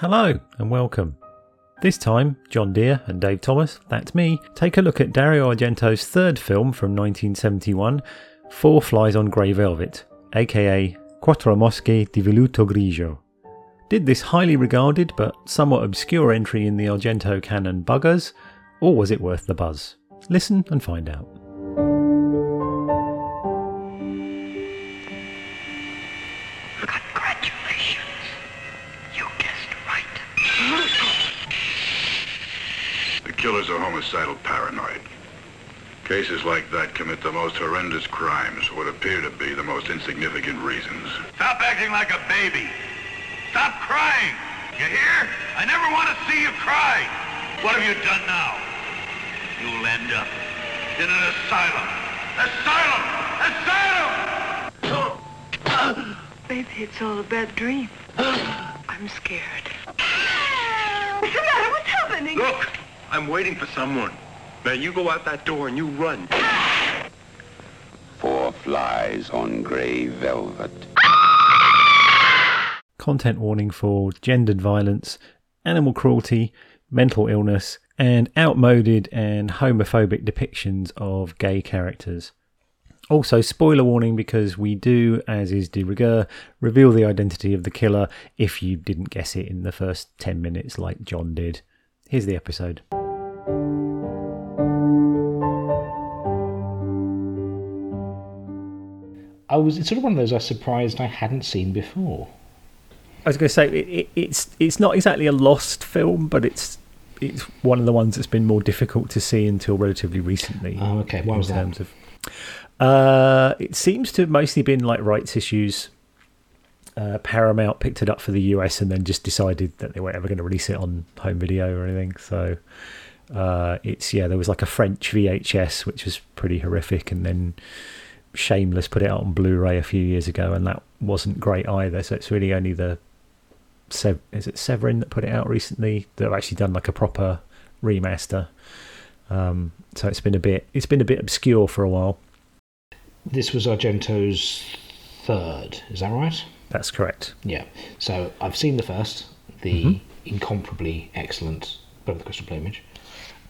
Hello and welcome. This time, Jon Dear and Dave Thomas, that's me, take a look at Dario Argento's third film from 1971, Four Flies on Grey Velvet, aka Quattro Mosche di Velluto Grigio. Did this highly regarded but somewhat obscure entry in the Argento canon buggers, or was it worth the buzz? Listen and find out. Killers homicidal paranoid. Cases like that commit the most horrendous crimes for what appear to be the most insignificant reasons. Stop acting like a baby. Stop crying. You hear? I never want to see you cry. What have you done now? You'll end up in an asylum. Asylum! Asylum! Maybe it's all a bad dream. I'm scared. What's the matter? What's happening? Look, I'm waiting for someone. Now you go out that door and you run. Four flies on grey velvet. Content warning for gendered violence, animal cruelty, mental illness, and outmoded and homophobic depictions of gay characters. Also, spoiler warning because we do, as is de rigueur, reveal the identity of the killer if you didn't guess it in the first 10 minutes like Jon did. Here's the episode. I was it's sort of one of those I was surprised I hadn't seen before. I was going to say it, it, it's it's not exactly a lost film, but it's it's one of the ones that's been more difficult to see until relatively recently. Oh, okay. Why in was that? of uh, it seems to have mostly been like rights issues. Uh, Paramount picked it up for the US and then just decided that they weren't ever going to release it on home video or anything. So uh, it's yeah, there was like a French VHS which was pretty horrific, and then Shameless put it out on Blu-ray a few years ago, and that wasn't great either. So it's really only the Sev- is it Severin that put it out recently that have actually done like a proper remaster. Um, so it's been a bit it's been a bit obscure for a while. This was Argento's third, is that right? That's correct. Yeah. So I've seen the first, the incomparably excellent Bird with the Crystal Plumage.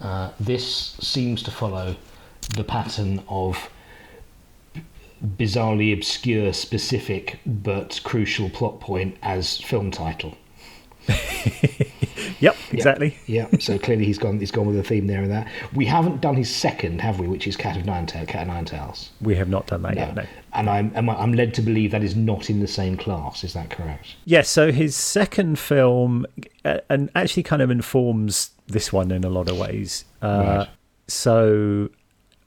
Uh, this seems to follow the pattern of bizarrely obscure, specific but crucial plot point as film title. Yep, exactly. Yeah, so clearly he's gone. He's gone with a theme there and that. We haven't done his second, have we? Which is Cat of Nine Tail, Cat of Nine Tails. We have not done that yet. No. No. And I'm I'm led to believe that is not in the same class. Is that correct? Yes. so his second film, uh, and actually kind of informs this one in a lot of ways. Uh, Right. So,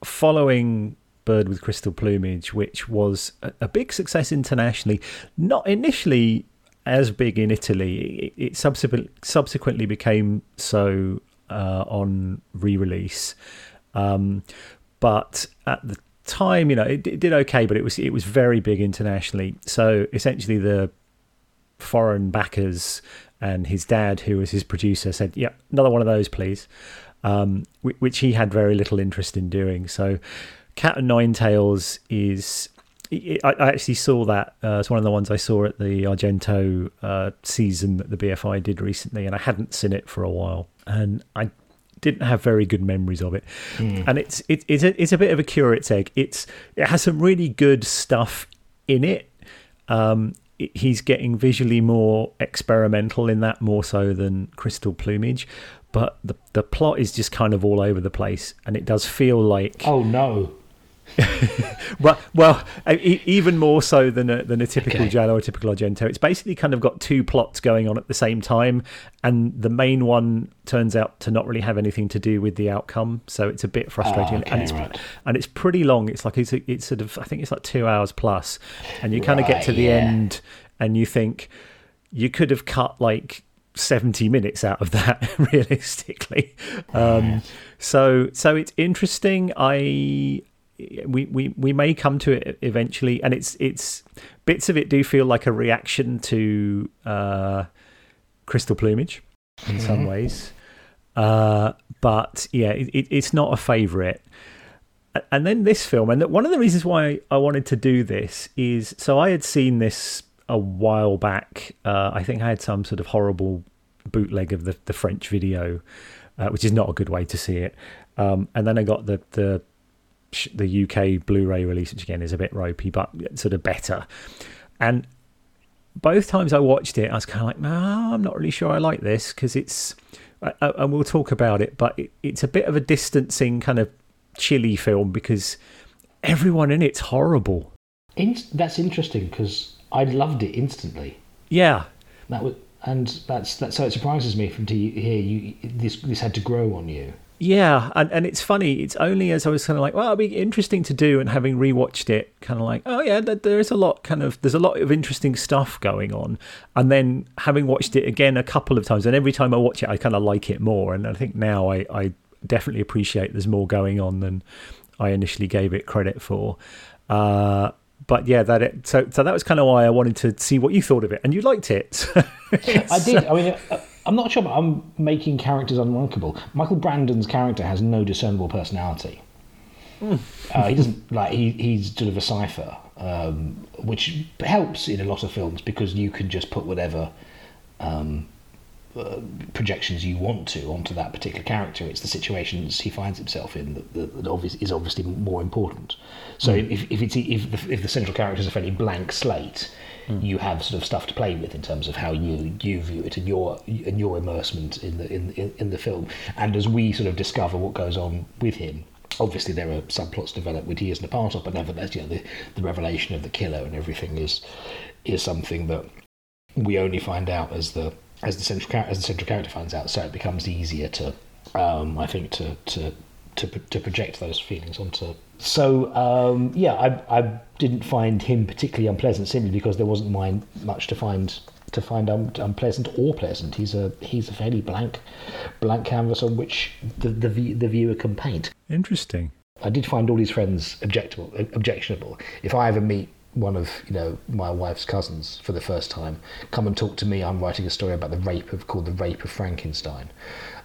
following Bird with Crystal Plumage, which was a, big success internationally, not initially as big in Italy, it, it subsequent, subsequently became so uh, on re-release. Um, but at the time, you know, it, it did okay, but it was it was very big internationally. So essentially, the foreign backers and his dad, who was his producer, said, "Yeah, another one of those, please," um, which he had very little interest in doing. So, Cat and Nine Tails is. I I actually saw that. Uh, it's one of the ones I saw at the Argento uh, season that the BFI did recently, and I hadn't seen it for a while, and I didn't have very good memories of it. And it's it, it's a, it's a bit of a curate's egg. It's it has some really good stuff in it. Um, it- he's getting visually more experimental in that more so than Crystal Plumage, but the the plot is just kind of all over the place, and it does feel like Oh no! well, well, e- even more so than a, than a typical Okay. Giallo or a typical Argento. It's basically kind of got two plots going on at the same time, and the main one turns out to not really have anything to do with the outcome. So it's a bit frustrating, Ah, okay, and it's right. and it's pretty long. It's like it's it's sort of I think it's like two hours plus, and you kind of get to the yeah. end, and you think you could have cut like 70 minutes out of that realistically um so so it's interesting i we, we we may come to it eventually and it's it's bits of it do feel like a reaction to uh crystal plumage in some ways. Uh but yeah it, it, it's not a favorite. And then this film and one of the reasons why i wanted to do this is so i had seen this a while back. Uh, i think i had some sort of horrible bootleg of the, the French video, uh, which is not a good way to see it. Um, and then I got the the the UK Blu-ray release, which again is a bit ropey, but sort of better. And both times I watched it, I was kind of like, no, I'm not really sure I like this because it's, uh, uh, and we'll talk about it, but it, it's a bit of a distancing kind of chilly film because everyone in it's horrible. In, that's interesting because I loved it instantly. Yeah, that was, and that's that. So it surprises me from to hear you. This this had to grow on you. Yeah, and, and it's funny. It's only as I was kind of like, well, it'd be interesting to do, and having rewatched it, kind of like, oh yeah, there is a lot. Kind of, there's a lot of interesting stuff going on, and then having watched it again a couple of times, and every time I watch it, I kind of like it more. And I think now I, I definitely appreciate there's more going on than I initially gave it credit for. Uh, but yeah, that it, so so that was kind of why I wanted to see what you thought of it, and you liked it. I did. I mean. Uh, I'm not sure, but I'm making characters unlikable. Michael Brandon's character has no discernible personality. Mm. Uh, he doesn't like he he's sort of a cipher, um, which helps in a lot of films because you can just put whatever um, uh, projections you want to onto that particular character. It's the situations he finds himself in that, that, that obvious, is obviously more important. So mm. if, if it's if the, if the central character is a fairly blank slate, mm. you have sort of stuff to play with in terms of how you you view it and your and your immersement in the in, in, the film. And as we sort of discover what goes on with him, obviously there are subplots developed which he isn't a part of, but nevertheless, you know, the, the revelation of the killer and everything is is something that we only find out as the as the central as the central character finds out. So it becomes easier to, um, I think, to to to to project those feelings onto so um, yeah, I, I didn't find him particularly unpleasant simply because there wasn't mine much to find to find un, unpleasant or pleasant. He's a he's a fairly blank blank canvas on which the the, the viewer can paint. Interesting. I did find all his friends objectionable. Objectionable. If I ever meet one of you know my wife's cousins for the first time, come and talk to me. I'm writing a story about the rape of called the rape of Frankenstein.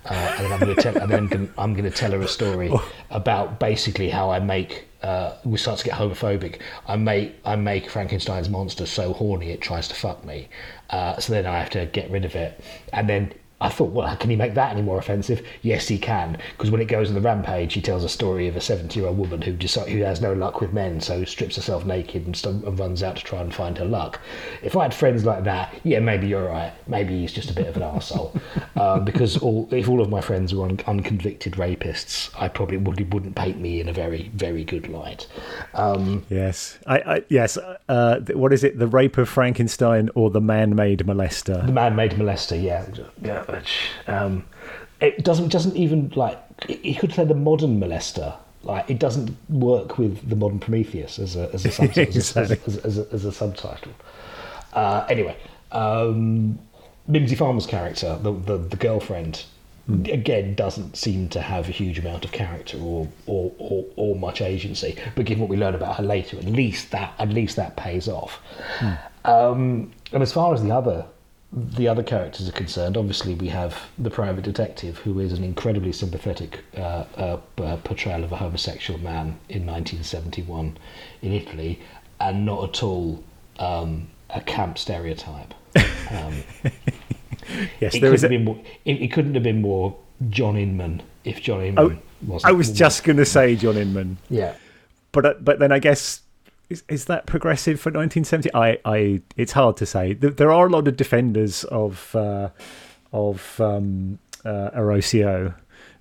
Uh, and then I'm going to tell, and then I'm going to tell her a story oh. about basically how I make. Uh, we start to get homophobic. I make I make Frankenstein's monster so horny it tries to fuck me. Uh, so then I have to get rid of it, and then I thought, well, can he make that any more offensive? Yes, he can, because when it goes on the rampage, he tells a story of a 70 year old woman who decide, who has no luck with men, so strips herself naked and, st- and, runs out to try and find her luck. If I had friends like that, yeah, maybe you're right. Maybe he's just a bit of an arsehole. uh, because all, if all of my friends were un- unconvicted rapists, I probably would, wouldn't paint me in a very, very good light. Um, yes, I, I yes. Uh, what is it? The rape of Frankenstein or the man-made molester? The man-made molester. Yeah, yeah which um, it doesn't doesn't even like you could say the modern molester like it doesn't work with the modern Prometheus as a as a, sub- exactly. as, as, as, as, a subtitle. Uh, anyway, um, Mimsy Farmer's character, the the, the girlfriend, mm. again doesn't seem to have a huge amount of character or, or or, or much agency. But given what we learn about her later, at least that at least that pays off. Mm. Um, and as far as the other the other characters are concerned, obviously we have the private detective, who is an incredibly sympathetic uh, uh, uh portrayal of a homosexual man in 1971 in Italy, and not at all um, a camp stereotype. Um, yes, it there. A... More, it, it, couldn't have been more John Inman if John Inman oh, wasn't. I was just going to say John Inman. Yeah, but uh, but then I guess is, is that progressive for 1970? I, I, it's hard to say. There are a lot of defenders of uh, of um, uh,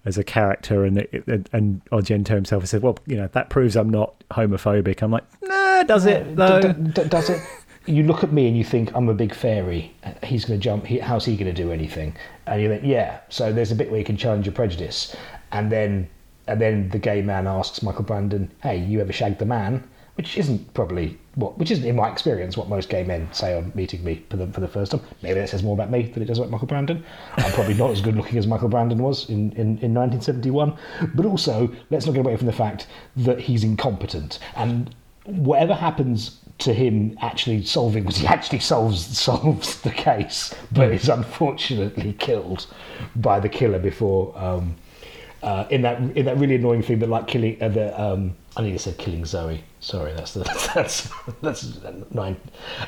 as a character, and and, and Argento himself has said, "Well, you know, that proves I'm not homophobic." I'm like, "Nah, does it? Though? D- d- does it?" You look at me and you think I'm a big fairy. He's going to jump. He, how's he going to do anything? And you think, yeah. So there's a bit where you can challenge your prejudice, and then and then the gay man asks Michael Brandon, "Hey, you ever shagged the man?" Which isn't probably what, which isn't in my experience what most gay men say on meeting me for the for the first time. Maybe that says more about me than it does about Michael Brandon. I'm probably not as good looking as Michael Brandon was in, in, in 1971. But also, let's not get away from the fact that he's incompetent and whatever happens to him actually solving was he actually solves solves the case, but is unfortunately killed by the killer before um, uh, in that in that really annoying thing that like killing uh, the um, I nearly said killing Zoe. Sorry, that's the, that's that's nine.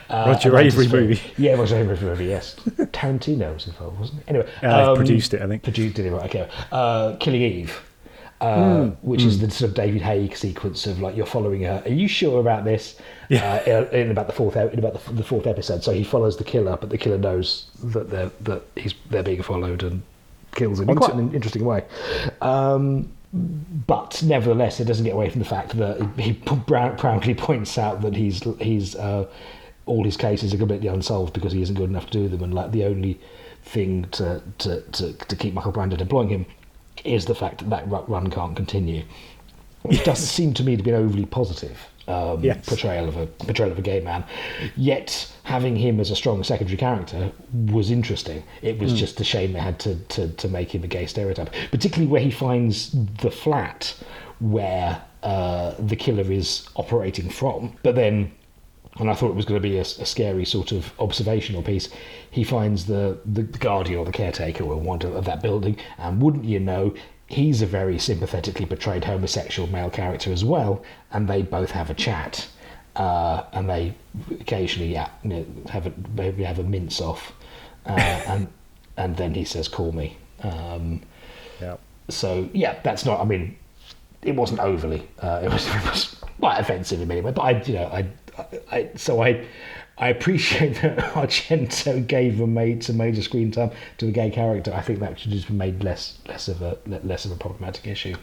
Uh, Roger Avary movie. Yeah, Roger Avary movie. Yes, Tarantino was involved, wasn't he? Anyway, Uh, um, produced it, I think. Produced it. Right, okay. Uh, killing Eve. Uh, Hmm. which is the sort of David Haig sequence of like you're following her. Are you sure about this? Yeah. Uh, in in about the fourth in about the, the fourth episode, so he follows the killer, but the killer knows that they're that he's they're being followed and kills him in quite an interesting way. Um, but nevertheless, it doesn't get away from the fact that he proudly points out that he's he's uh, all his cases are completely unsolved because he isn't good enough to do them, and like the only thing to to, to, to keep Michael Brandon employing him is the fact that that run can't continue. Which doesn't seem to me to be an overly positive um, Yes. portrayal of a portrayal of a gay man. Yet having him as a strong secondary character was interesting. It was just a shame they had to, to, to make him a gay stereotype, particularly where he finds the flat where uh, the killer is operating from. But then and I thought it was going to be a, a scary sort of observational piece. He finds the, the guardian or the caretaker or one of that building, and wouldn't you know, he's a very sympathetically portrayed homosexual male character as well, and they both have a chat, uh, and they occasionally yeah, you know, have a maybe have a mince off, uh, and and then he says, "Call me." Um, Yeah. so yeah, that's not. I mean, it wasn't overly. Uh, it was it was quite offensive in many ways, but I, you know, I, I, I so I. I appreciate that Argento gave a made some major screen time to a gay character. I think that should just be made less less of a less of a problematic issue.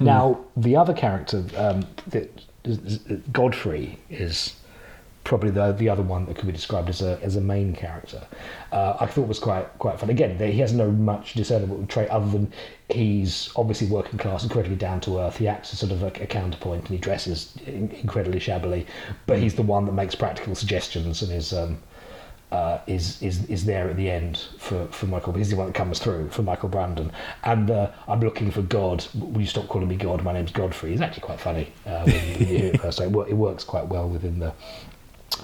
Now the other character, um, that is, is- Godfrey, is probably the the other one that could be described as a as a main character. Uh, I thought was quite quite fun. Again, he has no much discernible trait other than he's obviously working class, incredibly down to earth. He acts as sort of a, a counterpoint, and he dresses in, incredibly shabbily. But he's the one that makes practical suggestions and is. Um, uh, is is is there at the end for, for Michael. He's the one that comes through for Michael Brandon. And uh, I'm looking for God. Will you stop calling me God? My name's Godfrey. It's actually quite funny uh, when, you- when you hear it first. So it, it works quite well within the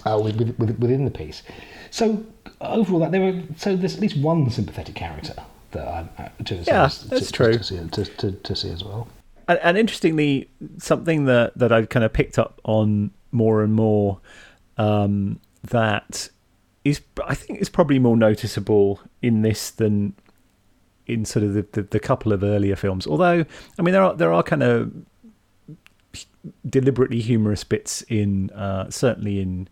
uh, with, with, with, within the piece. So overall, that there were so there's at least one sympathetic character that I'm uh, to, Yeah, to, that's to, true. to, see, to, to, to see as well. And, and interestingly, something that, that I've kind of picked up on more and more um, that is, I think, is probably more noticeable in this than in sort of the, the, the couple of earlier films. Although, I mean, there are there are kind of deliberately humorous bits in uh, certainly in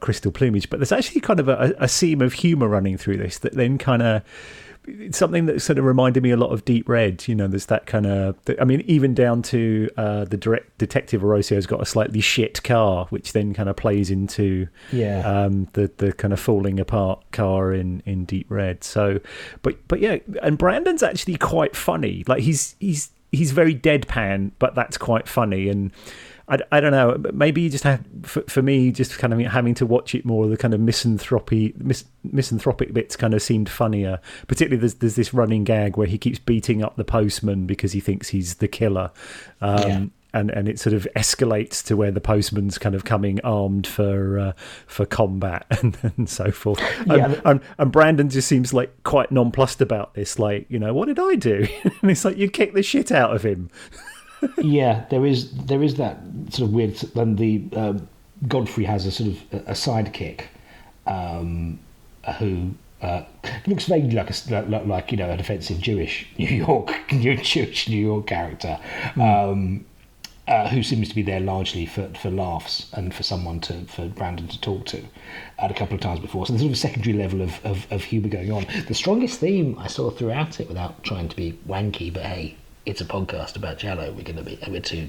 Crystal Plumage, but there's actually kind of a, a seam of humour running through this that then kind of it's something that sort of reminded me a lot of Deep Red. You know, there's that kind of. I mean, even down to uh, the direct detective Arrosio's got a slightly shit car, which then kind of plays into Yeah. um, the the kind of falling apart car in in Deep Red. So, but but yeah, and Brandon's actually quite funny. Like he's he's he's very deadpan, but that's quite funny and. I, I don't know. Maybe you just have for, for me, just kind of having to watch it more. The kind of misanthropy, mis, misanthropic bits kind of seemed funnier. Particularly, there's there's this running gag where he keeps beating up the postman because he thinks he's the killer, um, Yeah. And and it sort of escalates to where the postman's kind of coming armed for uh, for combat and, and so forth. And, the- and, and Brandon just seems like quite nonplussed about this. Like, you know, what did I do? and it's like you kicked the shit out of him. yeah, there is there is that sort of weird. Then the um, Godfrey has a sort of a, a sidekick um, who uh, looks vaguely like a like, like you know a defensive Jewish New York New Jewish New York character. Um, uh, who seems to be there largely for, for laughs and for someone to for Brandon to talk to at a couple of times before. So there's sort of a secondary level of, of, of humour going on. The strongest theme I saw throughout it, without trying to be wanky, but hey, it's a podcast about Giallo. We're going to be we're two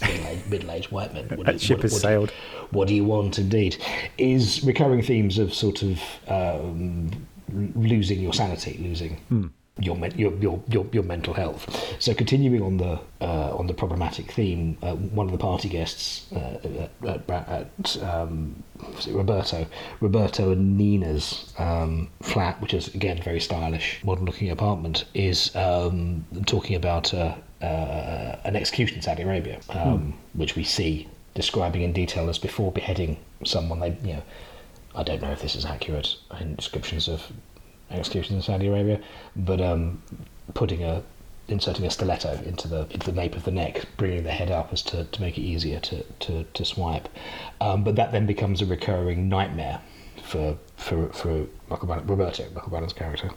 middle-aged, middle-aged white men. What That ship has what sailed. what do you want, indeed? Is recurring themes of sort of um, losing your sanity, losing your, your your your your mental health. So continuing on the uh, on the problematic theme, uh, one of the party guests uh, at, at, at um, Roberto, Roberto and Nina's um, flat, which is again very stylish, modern-looking apartment, is um, talking about uh, uh, an execution in Saudi Arabia, um, which we see describing in detail as before beheading someone. They, you know, I don't know if this is accurate in descriptions of executions in Saudi Arabia, but um, putting a inserting a stiletto into the into the nape of the neck, bringing the head up as to, to make it easier to to, to swipe. Um, but that then becomes a recurring nightmare for for for Michael Roberto Michael character,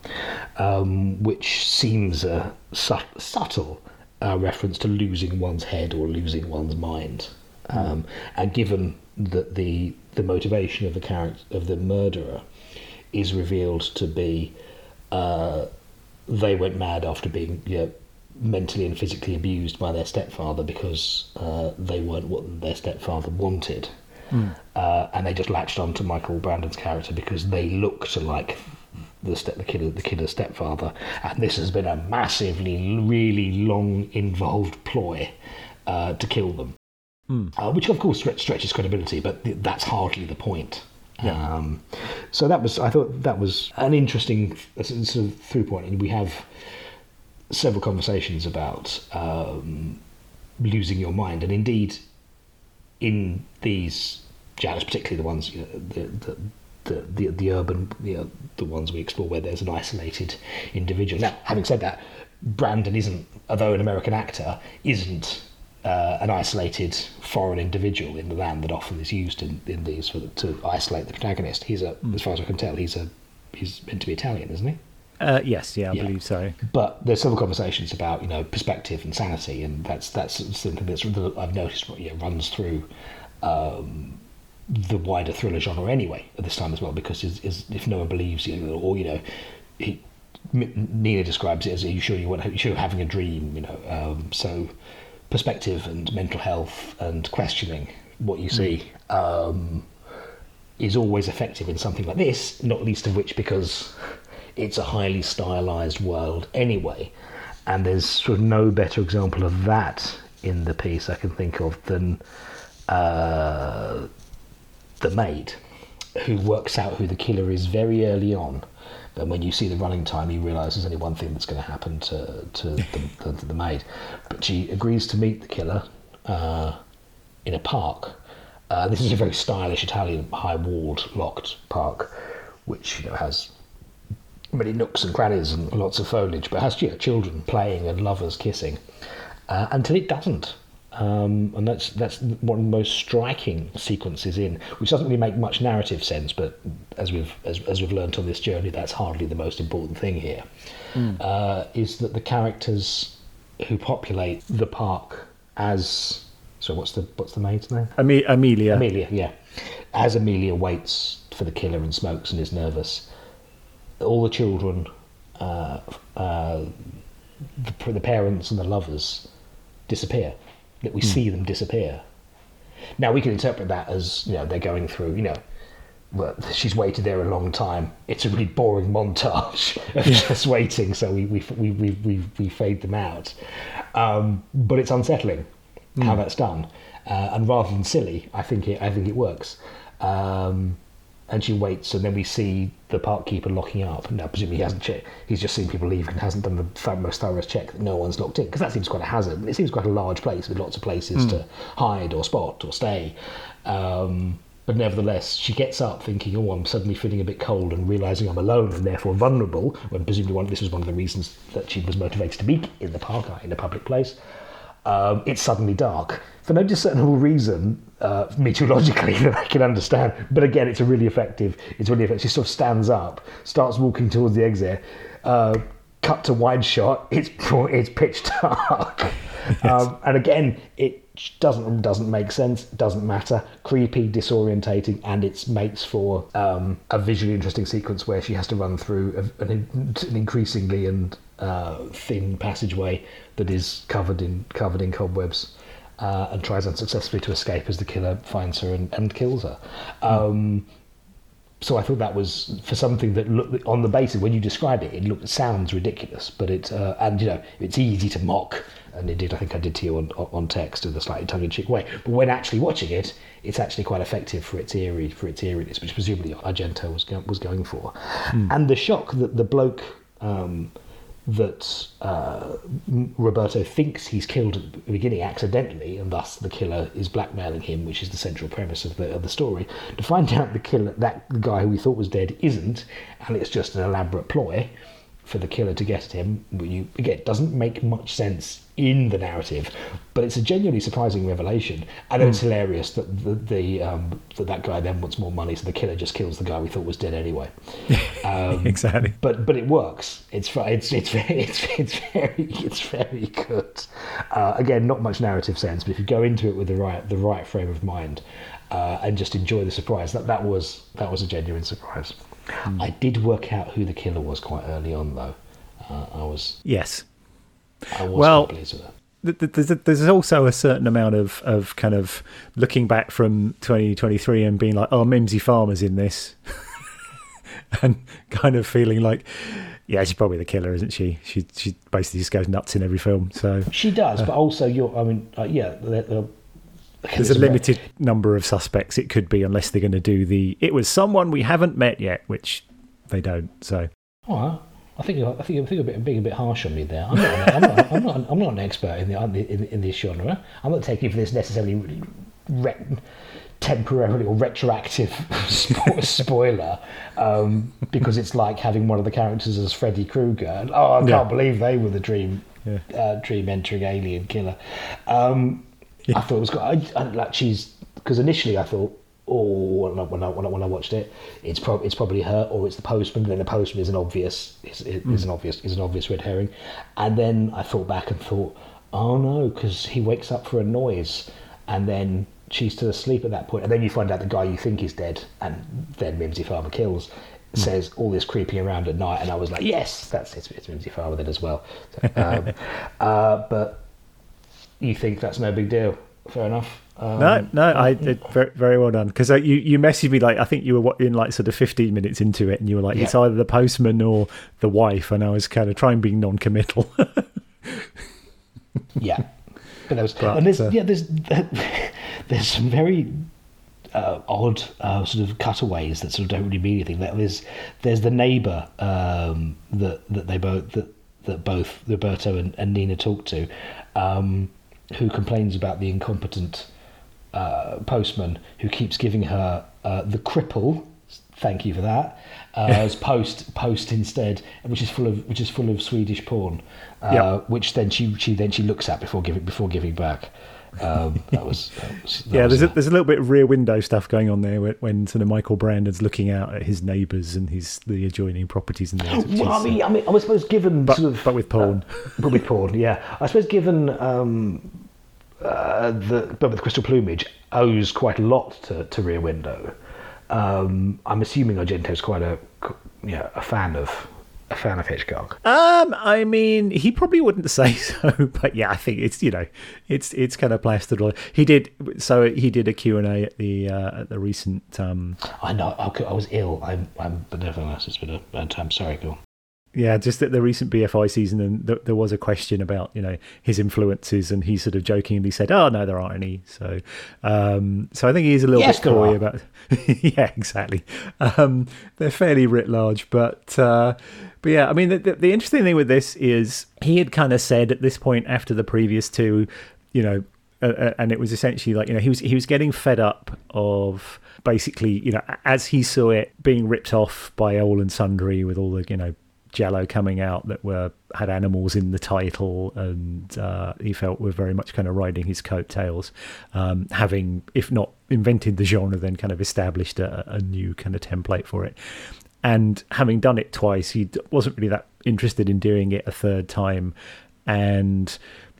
um, which seems a su- subtle uh, reference to losing one's head or losing one's mind. Um, and given that the the motivation of the character of the murderer is revealed to be uh, they went mad after being you know, mentally and physically abused by their stepfather because uh, they weren't what their stepfather wanted. Uh, and they just latched on to Michael Brandon's character because they looked like the step, the killer, the killer's stepfather. And this has been a massively, really long, involved ploy uh, to kill them, uh, which of course stretches credibility, but th- that's hardly the point. Um, so that was, I thought that was an interesting uh, sort of through point, and we have several conversations about um, losing your mind, and indeed, in these genres, particularly the ones you know, the, the the the, the urban you know, the ones we explore where there's an isolated individual. Now, having said that, Brandon isn't, although an American actor, isn't uh, an isolated foreign individual in the land that often is used in, in these for the, to isolate the protagonist. He's a, as far as I can tell, he's a he's meant to be Italian, isn't he? Uh, yes, yeah, I Yeah. believe so. But there's several conversations about you know perspective and sanity, and that's that's something that's that I've noticed you know, runs through um, the wider thriller genre anyway at this time as well. Because is, is if no one believes you, or you know, he, Nina describes it as "Are you sure you want? You sure you're having a dream?" You know, um, so perspective and mental health and questioning what you see. Um, is always effective in something like this, not least of which because it's a highly stylized world anyway. And there's sort of no better example of that in the piece I can think of than uh, the maid, who works out who the killer is very early on. But when you see the running time, you realise there's only one thing that's going to happen to, to, the, the, the maid. But she agrees to meet the killer uh, in a park. Uh, this is a very stylish Italian high-walled, locked park, which you know has many nooks and crannies and lots of foliage, but has you know, children playing and lovers kissing, uh, until it doesn't. Um, and that's that's one of the most striking sequences in, which doesn't really make much narrative sense, but as we've as, as we've learnt on this journey, that's hardly the most important thing here. Uh, is that the characters who populate the park as so what's the what's the maid's name? Ame- Amelia. Amelia, yeah. As Amelia waits for the killer and smokes and is nervous, all the children, uh, uh, the, the parents and the lovers disappear. That we see them disappear. Now we can interpret that as you know they're going through. You know, well, she's waited there a long time. It's a really boring montage of just waiting, so we we we we we, we fade them out. Um, but it's unsettling how that's done, uh, and rather than silly, I think it I think it works. Um, and she waits, and then we see the park keeper locking up. Now, presumably, he hasn't checked. He's just seen people leave and hasn't done the th- most thorough check that no one's locked in, because that seems quite a hazard. It seems quite a large place with lots of places to hide or spot or stay. Um, but nevertheless, she gets up thinking, "Oh, I'm suddenly feeling a bit cold," and realizing I'm alone and therefore vulnerable. When presumably one, this was one of the reasons that she was motivated to be in the park, in a public place um, it's suddenly dark for no discernible reason uh, meteorologically that I can understand. But again, it's a really effective. It's really effective. She sort of stands up, starts walking towards the exit. Uh, cut to wide shot. It's it's pitch dark, um, and again, it doesn't doesn't make sense. Doesn't matter. Creepy, disorientating, and it makes for um, a visually interesting sequence where she has to run through an, an increasingly and uh, thin passageway that is covered in covered in cobwebs. Uh, and tries unsuccessfully to escape as the killer finds her and, and kills her. Um, so I thought that was for something that looked on the basis when you describe it, it look, sounds ridiculous, but it uh, and you know it's easy to mock, and indeed I think I did to you on on text in a slightly tongue-in-cheek way. But when actually watching it, it's actually quite effective for its eerie for its eeriness, which presumably Argento was go, was going for, and the shock that the bloke. Um, that uh, Roberto thinks he's killed at the beginning accidentally, and thus the killer is blackmailing him, which is the central premise of the of the story. To find out the killer, that guy who we thought was dead, isn't, and it's just an elaborate ploy, for the killer to get at him. You, again, it doesn't make much sense in the narrative, but it's a genuinely surprising revelation, and it's hilarious that the, the um, that that guy then wants more money, so the killer just kills the guy we thought was dead anyway. Um, exactly. But but it works. It's it's it's very it's, it's very it's very good. Uh, again, not much narrative sense, but if you go into it with the right the right frame of mind uh, and just enjoy the surprise, that that was that was a genuine surprise. I did work out who the killer was quite early on, though. Uh, I was Yes. I was Well, quite pleased with that. Th- th- There's, there's also a certain amount of, of kind of looking back from 2023 and being like, oh, Mimsy Farmer's in this. and kind of feeling like, yeah, she's probably the killer, isn't she? She she basically just goes nuts in every film. So She does, but also you're. I mean, uh, yeah. there- there- there's a there's limited number of suspects it could be, unless they're going to do the, it was someone we haven't met yet, which they don't. So All right. I think I think I think you're a bit, being a bit harsh on me there. I'm not, an, I'm not, I'm not, I'm not an expert in the in, in this genre. I'm not taking for this necessarily re- temporarily or retroactive spo- spoiler um, because it's like having one of the characters as Freddy Krueger. Oh, I can't Yeah. believe they were the dream Yeah. uh, dream entering alien killer. Um, I thought it was I, I, like she's because initially I thought. Oh, when I, when I when I watched it, it's probably it's probably her or it's the postman. And then the postman is an obvious is, is an obvious is an obvious red herring, and then I thought back and thought, oh no, because he wakes up for a noise, and then she's still asleep at that point. and then you find out the guy you think is dead, and then Mimsy Farmer kills. Says all this creeping around at night, and I was like, "Yes, that's it. It's Mimsy Farmer then as well." So, um, uh, but you think that's no big deal? Fair enough. Um, no, no, I it, very, very well done because uh, you you messaged me like I think you were in like sort of 15 minutes into it, and you were like, it's either the postman or the wife, and I was kind of trying being non-committal. Yeah, but there was, But, and there's uh, yeah, there's there's some very uh, odd uh, sort of cutaways that sort of don't really mean anything. There- There's there's the neighbour um, that that they both that that both Roberto and, and Nina talk to, um, who complains about the incompetent uh, postman who keeps giving her uh, the cripple. Thank you for that. Uh, as post post instead, which is full of which is full of Swedish porn, uh, Yep. which then she she then she looks at before giving before giving back. Um, that was, that was that yeah, was there's a, there's a little bit of rear window stuff going on there when, when sort of Michael Brandon's looking out at his neighbours and his the adjoining properties and things. Well, I mean, I mean, I suppose given but, sort of, but with porn. but with porn, yeah. I suppose given um, uh, the but with Crystal Plumage owes quite a lot to, to Rear Window. Um, I'm assuming Argento's quite a yeah a fan of a fan of Hitchcock. Um, I mean, he probably wouldn't say so, but yeah, I think it's you know, it's it's kind of plastered all. He did so he did a Q and A at the uh, at the recent um I know I, was ill. I'm I'm but nevertheless it's been a bad time. Sorry, go. Yeah just at the recent BFI season, and th- there was a question about you know his influences, and he sort of jokingly said, "Oh no, there aren't any." So, um, so I think he's a little Yes, bit coy about. yeah, exactly. Um, they're fairly writ large, but uh, but yeah, I mean, the, the, the interesting thing with this is he had kind of said at this point after the previous two, you know, uh, uh, and it was essentially like you know he was he was getting fed up of basically you know as he saw it being ripped off by all and sundry with all the you know Giallo coming out that were had animals in the title, and uh, he felt were very much kind of riding his coattails, um, having if not invented the genre, then kind of established a, a new kind of template for it. And having done it twice, he wasn't really that interested in doing it a third time, and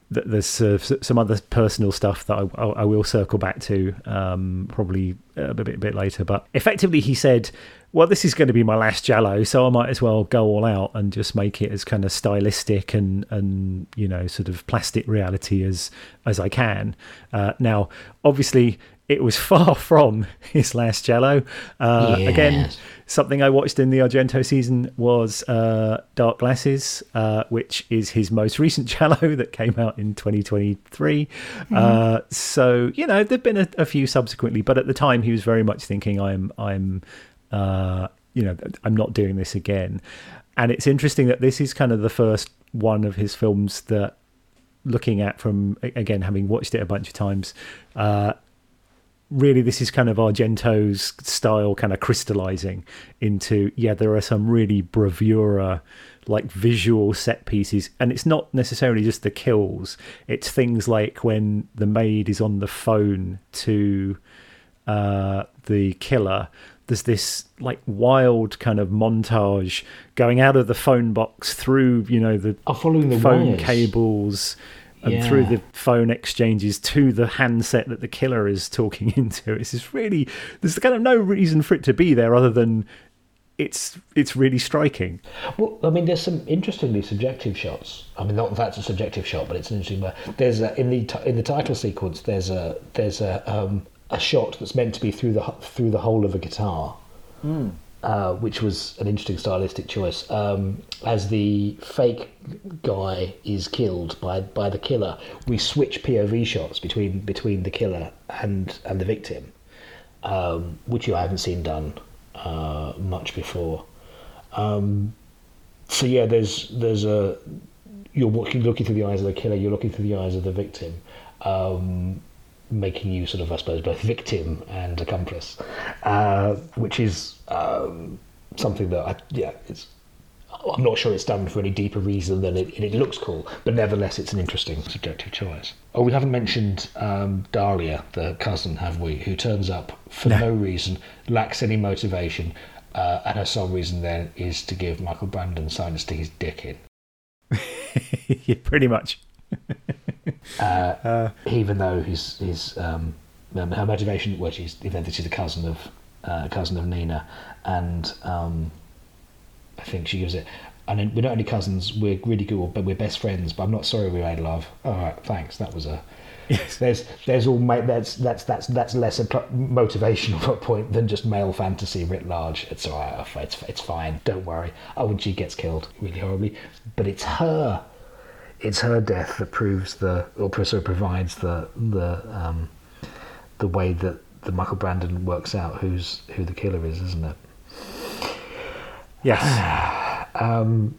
there's uh, some other personal stuff that I, I, I will circle back to um, probably a bit, a bit later. But effectively, he said, "Well, this is going to be my last Giallo, so I might as well go all out and just make it as kind of stylistic and and you know sort of plastic reality as as I can." Uh, now, obviously. It was far from his last Giallo. Uh, Again, Something I watched in the Argento season was uh, Dark Glasses, uh, which is his most recent Giallo that came out in 2023. Uh, so you know there've been a, a few subsequently, but at the time he was very much thinking, "I'm, I'm, uh, you know, I'm not doing this again." And it's interesting that this is kind of the first one of his films that, looking at from again having watched it a bunch of times, uh, really this is kind of Argento's style kind of crystallizing into yeah there are some really bravura like visual set pieces. And it's not necessarily just the kills. It's things like when the maid is on the phone to uh, the killer there's this like wild kind of montage going out of the phone box through you know the Oh, following the phone wires. cables and through the phone exchanges to the handset that the killer is talking into it's just really there's kind of no reason for it to be there other than it's it's really striking Well, I mean, there's some interestingly subjective shots. I mean, not that's a subjective shot, but it's an interesting. There's a, in the in the title sequence. There's a there's a um, a shot that's meant to be through the through the whole of a guitar, uh, which was an interesting stylistic choice. Um, as the fake guy is killed by by the killer, we switch POV shots between between the killer and and the victim, um, which you haven't seen done uh, much before. Um, so yeah, there's there's a you're looking through the eyes of the killer, you're looking through the eyes of the victim, um, making you sort of I suppose both victim and accomplice, uh, which is um, something that I, yeah it's. I'm not sure it's done for any deeper reason than it, it looks cool, but nevertheless, it's an interesting subjective choice. Oh, we haven't mentioned um, Dahlia, the cousin, have we? Who turns up for no, reason, lacks any motivation, uh, and her sole reason then is to give Michael Brandon sign to stick his dick in. yeah, pretty much Uh, even though his his um, um, her motivation, well, she's even she's a cousin of uh, cousin of Nina, and um, I think she gives it. And we're not only cousins, we're really good, but we're best friends. But I'm not sorry we made love. All right, thanks. That was a. yes. There's there's all that's that's that's that's less a motivational point than just male fantasy writ large. It's all right. It's it's fine. Don't worry. Oh, and she gets killed really horribly, but it's her it's her death that proves the or sort of provides the the um, the way that the Michael Brandon works out who's who the killer is, isn't it? yes Um,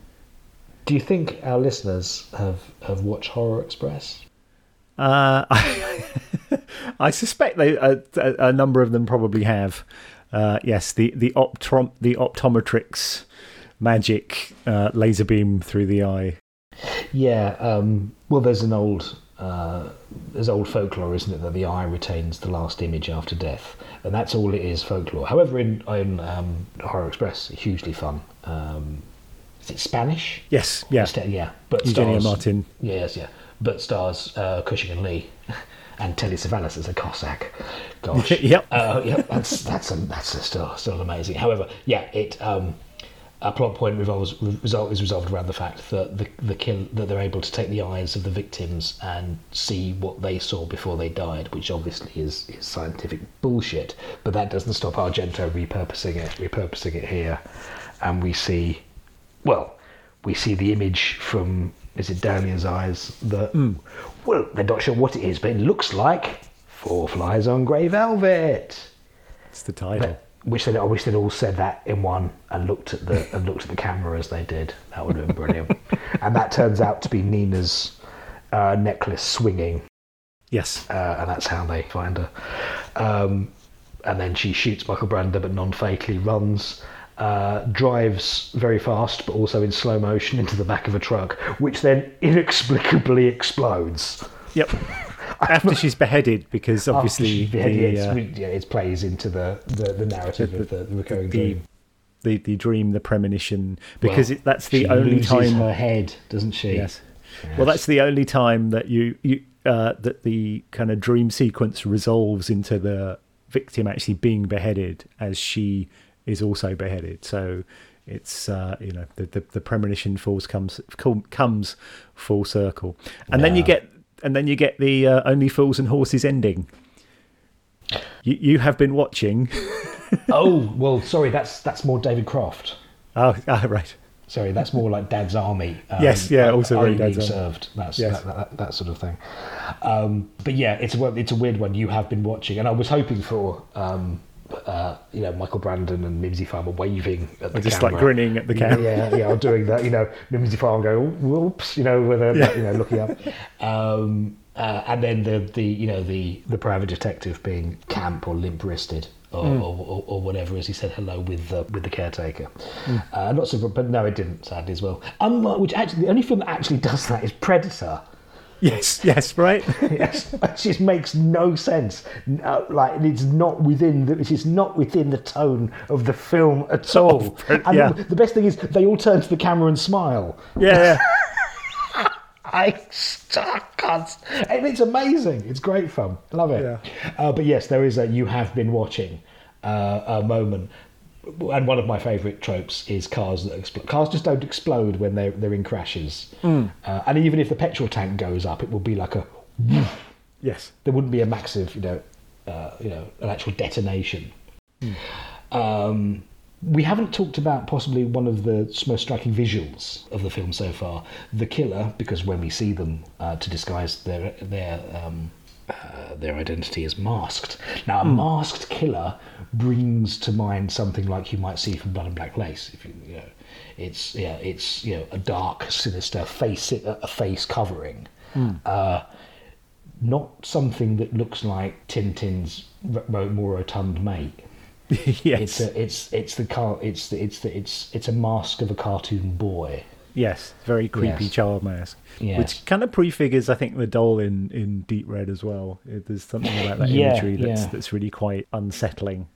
do you think our listeners have have watched Horror Express? Uh, I, I suspect they, a, a, number of them probably have. Uh, yes, the the optrom the optometrix magic uh, laser beam through the eye. Yeah. Um, well, there's an old uh, there's old folklore, isn't it, that the eye retains the last image after death, and that's all it is folklore. However, in in um, Horror Express, hugely fun. Um, is it Spanish? Yes, yeah, Instead- yeah, but Eugenio stars, Martin. Yes, yeah, but stars uh, Cushing and Lee, and Telly Savalas as a Cossack. Gosh, Yep. uh, yep, that's that's a, that's a still still amazing. However, yeah, it um, a plot point revolves result is resolved around the fact that the the kill that they're able to take the eyes of the victims and see what they saw before they died, which obviously is, is scientific bullshit. But that doesn't stop Argento repurposing it, repurposing it here, and we see well, we see the image from is it Dahlia's eyes that hmm. well, they're not sure what it is, but it looks like Four Flies on Grey Velvet. It's the title. Wish they I wish they'd all said that in one and looked at the and looked at the camera as they did. That would have been brilliant. and that turns out to be Nina's uh, necklace swinging, Yes, uh, and that's how they find her. Um, and then she shoots Michael Brandon, but non-fatally runs. Uh, drives very fast, but also in slow motion into the back of a truck, which then inexplicably explodes. yep. After she's beheaded, because obviously she- the, yeah, it's, uh, yeah, it plays into the, the, the narrative of the, the recurring the, dream. the the dream, the premonition, because Well, it, that's the only time. her head, doesn't she? Yes. Well, that's the only time that you you uh, that the kind of dream sequence resolves into the victim actually being beheaded as she is also beheaded. So it's uh, you know the, the the premonition falls comes comes full circle, and then you get and then you get the uh, only fools and horses ending. You you have been watching. oh well, sorry, that's that's more David Croft. oh, ah, right. Sorry, that's more like Dad's Army. Um, Yes, yeah, also very Dad's Army. served. That's Yes. that, that, that sort of thing. Um, but yeah, it's a it's a weird one. You have been watching, and I was hoping for um, uh, you know Michael Brandon and Mimsy Farmer waving at the Or just camera. like grinning at the camera. Yeah, yeah, or doing that. You know, Mimsy Farmer going whoops. You know, with a you know looking up. Um, uh, and then the, the you know the the private detective being camp or limp wristed or, or, or, or whatever as he said hello with the with the caretaker. Uh, not so, but no, it didn't. Sadly, as well. Unlike which actually, the only film that actually does that is Predator. Yes, yes, right. yes, it just makes no sense. Uh, like it's not within the, it's not within the tone of the film at all. and yeah. the, best thing is they all turn to the camera and smile. yeah, I still can't. And it's amazing. It's great fun. Love it. Yeah. Uh, but yes, there is a you have been watching uh, a moment. And one of my favourite tropes is cars that explode. Cars just don't explode when they're, they're in crashes. Uh, and even if the petrol tank goes up, it will be like a. yes. There wouldn't be a massive, you know, uh, you know, an actual detonation. Um, we haven't talked about possibly one of the most striking visuals of the film so far, the killer, because when we see them uh, to disguise their their um, uh, their identity is masked. Now, a masked killer brings to mind something like you might see from Blood and Black Lace. If you, you know, it's yeah, it's you know a dark, sinister face, a a face covering. Uh, not something that looks like Tintin's more rotund mate. yes. It's a, it's it's the car it's the, it's the, it's it's a mask of a cartoon boy. Yes, very creepy Yes. child mask, Yes. which kind of prefigures, I think, the doll in, in Deep Red as well. There's something about that Yeah, imagery that's yeah. that's really quite unsettling.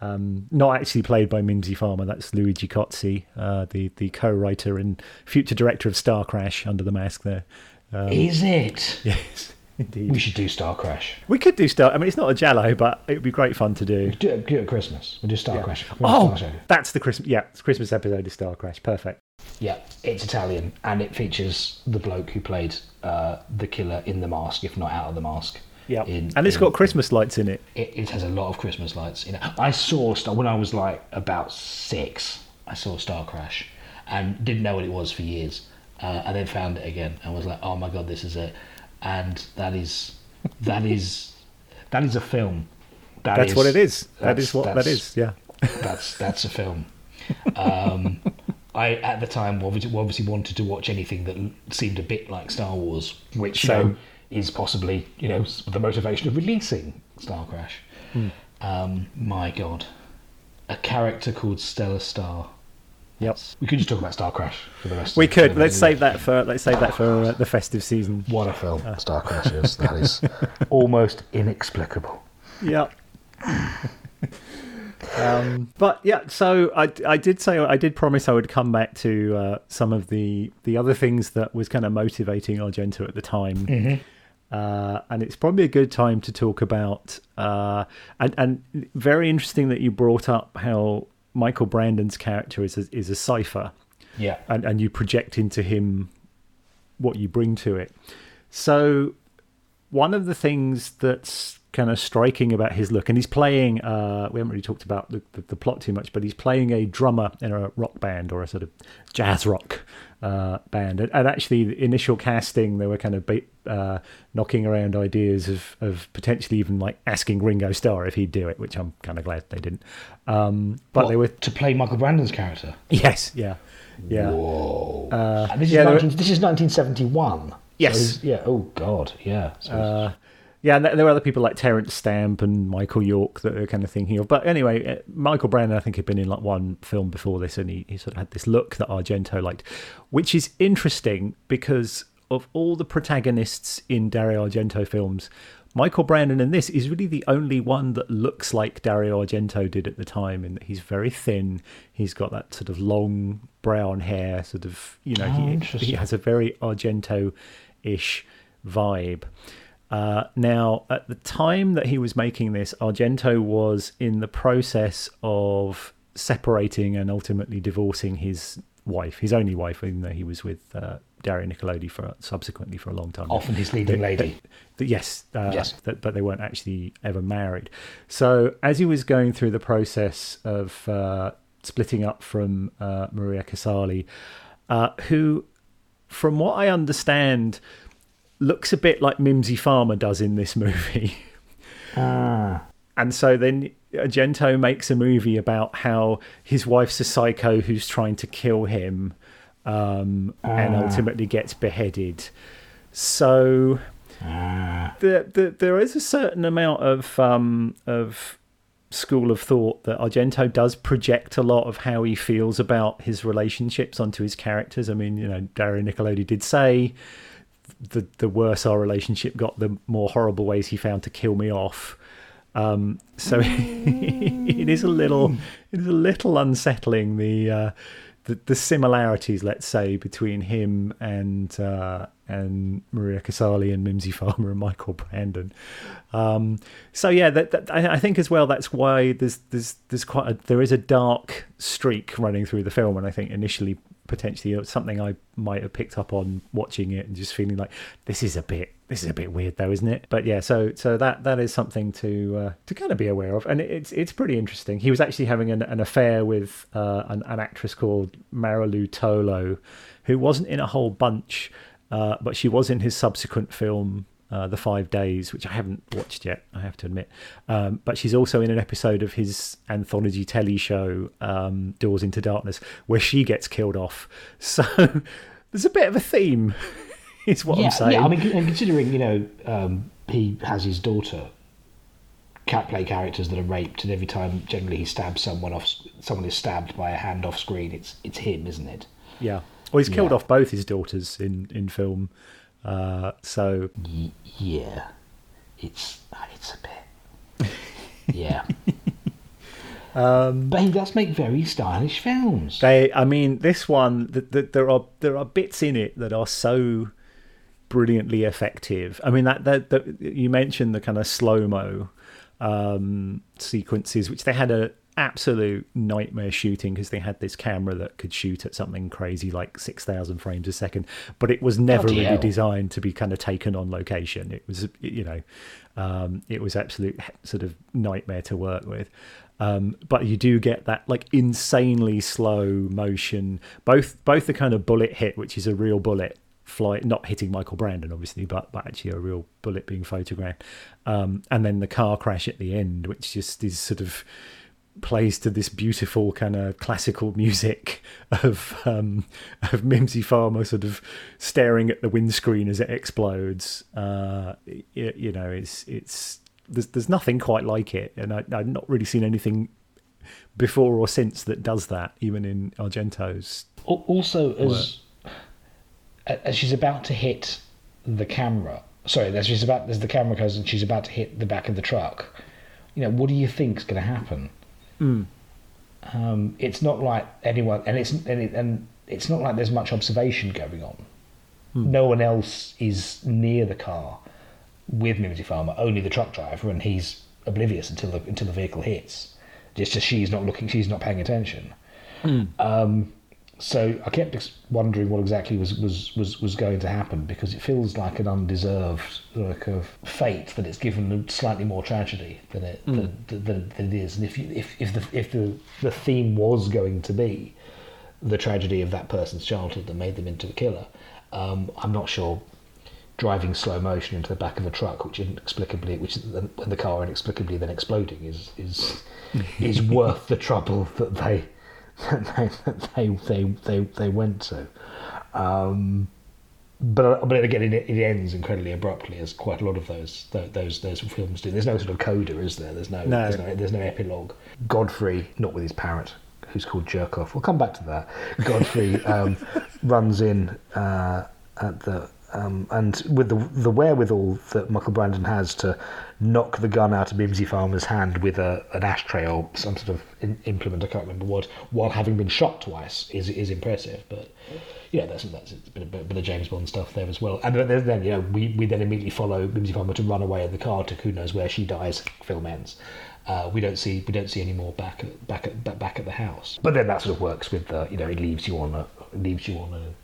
Um, not actually played by Mimsy Farmer. That's Luigi Cozzi, uh, the the co-writer and future director of Star Crash, under the mask. There, um, Is it? yes, indeed. We should do Star Crash. We could do Star. I mean, it's not a Giallo, but it would be great fun to do. Do it, do it at Christmas. We'll do Star Crash. Oh, Star that's the Christmas. Yeah, it's Christmas episode of Star Crash. Perfect. Yeah, it's Italian, and it features the bloke who played uh, the killer in the mask, if not out of the mask. Yeah, and it's in- got Christmas lights in it. It, it has a lot of Christmas lights. You know, I saw Star when I was like about six. I saw Star Crash, and didn't know what it was for years, uh, and then found it again, and was like, "Oh my god, this is it!" And that is, that is, that is a film. That That's what it is. That is what that's- Yeah. That's that's a film. Um, I at the time obviously, obviously wanted to watch anything that seemed a bit like Star Wars, which you know is possibly you know the motivation of releasing Star Crash. Hmm. Um, my God, a character called Stella Star. Yep. We could just talk about Star Crash for the rest. We of could. the- Let's save that for let's save that for uh, the festive season. What a film Star Crash is. That is almost inexplicable. Yeah. um, but yeah, so I, I did say I did promise I would come back to uh, some of the the other things that was kind of motivating Argento at the time. Uh, and it's probably a good time to talk about uh, and and very interesting that you brought up how Michael Brandon's character is a, is a cipher Yeah. and, and you project into him what you bring to it. So, one of the things that's kind of striking about his look, and he's playing, uh, we haven't really talked about the, the, the plot too much, but he's playing a drummer in a rock band or a sort of jazz rock uh, band. And, and actually, the initial casting, they were kind of ba- uh, knocking around ideas of, of potentially even like asking Ringo Starr if he'd do it, which I'm kind of glad they didn't. Um, but What, they were, to play Michael Brandon's character. yes, yeah. Yeah. Whoa. Uh, this is yeah, there were- this is 1971. Yes. he's- yeah. Oh God. Yeah. So Uh, yeah, and there were other people like Terence Stamp and Michael York that they're kind of thinking of. But anyway, uh, Michael Brandon, I think, had been in like one film before this, and he, he sort of had this look that Argento liked, which is interesting because of all the protagonists in Dario Argento films, Michael Brandon in this is really the only one that looks like Dario Argento did at the time, in that he's very thin. He's got that sort of long brown hair, sort of you know, Oh, he, he has a very Argento-ish vibe. Uh, now, at the time that he was making this, Argento was in the process of separating and ultimately divorcing his wife, his only wife, even though he was with uh, Daria Nicolodi for subsequently for a long time. Often his leading They- lady. they- yes, uh, Yes. that- but they weren't actually ever married. So, as he was going through the process of uh, splitting up from uh, Maria Casali, uh, who, from what I understand, looks a bit like Mimsy Farmer does in this movie. Ah. And so then Argento makes a movie about how his wife's a psycho who's trying to kill him um, and ultimately gets beheaded. So Ah. the, the, there is a certain amount of um, of school of thought that Argento does project a lot of how he feels about his relationships onto his characters. I mean, you know, Daria Nicolodi did say the the worse our relationship got, the more horrible ways he found to kill me off. Um, so it is a little it is a little unsettling the uh, the, the similarities, let's say, between him and uh, and Maria Casali and Mimsy Farmer and Michael Brandon. Um, so yeah, that, that, I, I think as well that's why there's there's there's quite a, there is a dark streak running through the film, and I think initially potentially something I might have picked up on watching it and just feeling like this is a bit this is a bit weird though, isn't it? But yeah, so so that that is something to uh, to kind of be aware of, and it's it's pretty interesting. He was actually having an, an affair with uh, an, an actress called Marilu Tolo, who wasn't in a whole bunch, uh, but she was in his subsequent film. Uh, the Five Days, which I haven't watched yet, I have to admit. Um, but she's also in an episode of his anthology telly show, um, Doors into Darkness, where she gets killed off. So there's a bit of a theme is what yeah, I'm saying. Yeah, I mean, and considering you know um, he has his daughter cat play characters that are raped, and every time generally he stabs someone off, someone is stabbed by a hand off screen. It's it's him, isn't it? Yeah. Well, he's killed Yeah. off both his daughters in in film. Uh, so Y- yeah, it's it's a bit. Yeah. um, but he does make very stylish films. they, I mean, this one, the, the, there are there are bits in it that are so brilliantly effective. I mean, that that, that you mentioned the kind of slow mo um, sequences, which they had a absolute nightmare shooting because they had this camera that could shoot at something crazy like 6000 frames a second but it was never Bloody really hell. designed to be kind of taken on location. It was you know um, it was absolute sort of nightmare to work with. Um, but you do get that like insanely slow motion. Both both the kind of bullet hit which is a real bullet fly not hitting Michael Brandon obviously but but actually a real bullet being photographed um, and then the car crash at the end which just is sort of plays to this beautiful kind of classical music of um, of Mimsy Farmer sort of staring at the windscreen as it explodes. Uh, you, you know, it's it's there's there's nothing quite like it, and I, I've not really seen anything before or since that does that, even in Argento's. Also, as as she's about to hit the camera, sorry, as she's about as the camera goes and she's about to hit the back of the truck. You know, what do you think's going to happen? Um, it's not like anyone, and it's and, it, and it's not like there's much observation going on. No one else is near the car with Mimsy Farmer. Only the truck driver, and he's oblivious until the until the vehicle hits. Just as she's not looking, she's not paying attention. Um, so I kept wondering what exactly was, was, was, was going to happen because it feels like an undeserved like of fate that it's given slightly more tragedy than it than, than, than it is. And if you, if if the if the the theme was going to be the tragedy of that person's childhood that made them into a killer, um, I'm not sure. Driving slow motion into the back of a truck, which inexplicably, which when the car inexplicably then exploding, is is is worth the trouble that they they that they they they, they went to. Um, but but again, it, it ends incredibly abruptly, as quite a lot of those those those films do. There's no sort of coda, is there? There's no, No. There's, no there's no epilogue. Godfrey, not with his parrot, who's called Jerkoff. We'll come back to that. Godfrey um, runs in uh, at the um, and with the the wherewithal that Michael Brandon has to knock the gun out of Mimsy Farmer's hand with a, an ashtray or some sort of in, implement, I can't remember what, while having been shot twice is is impressive. But yeah, that's that's a bit of, bit of James Bond stuff there as well. And then, you know we, we then immediately follow Mimsy Farmer to run away in the car to who knows where she dies. Film ends. Uh, we don't see we don't see any more back at back at back at the house. But then that sort of works with the you know it leaves you on a leaves you on a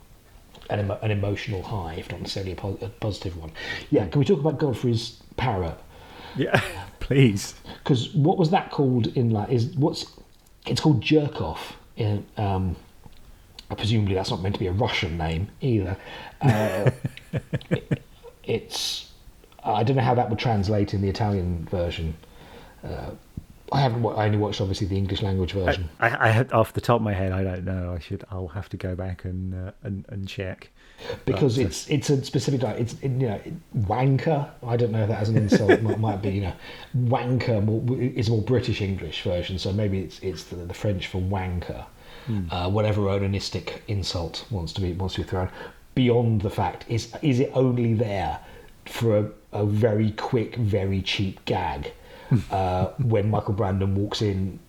an, emo- an emotional high, if not necessarily a, po- a positive one. Yeah, can we talk about Godfrey's parrot? Yeah, please. Because what was that called in like is what's it's called jerk off. In, um, presumably that's not meant to be a Russian name either. Uh, it- it's I don't know how that would translate in the Italian version. Uh, I haven't. wa- I only watched obviously the English language version. I, I had off the top of my head, I don't know. I should. I'll have to go back and uh, and, and check. because But, uh, it's it's a specific like it's it, you know wanker. I don't know if that as an insult might, might be you know wanker more, is a more British English version, so maybe it's it's the, the French for wanker. Uh, whatever onanistic insult wants to be wants to be thrown. Beyond the fact is is it only there for a, a very quick, very cheap gag uh, when Michael Brandon walks in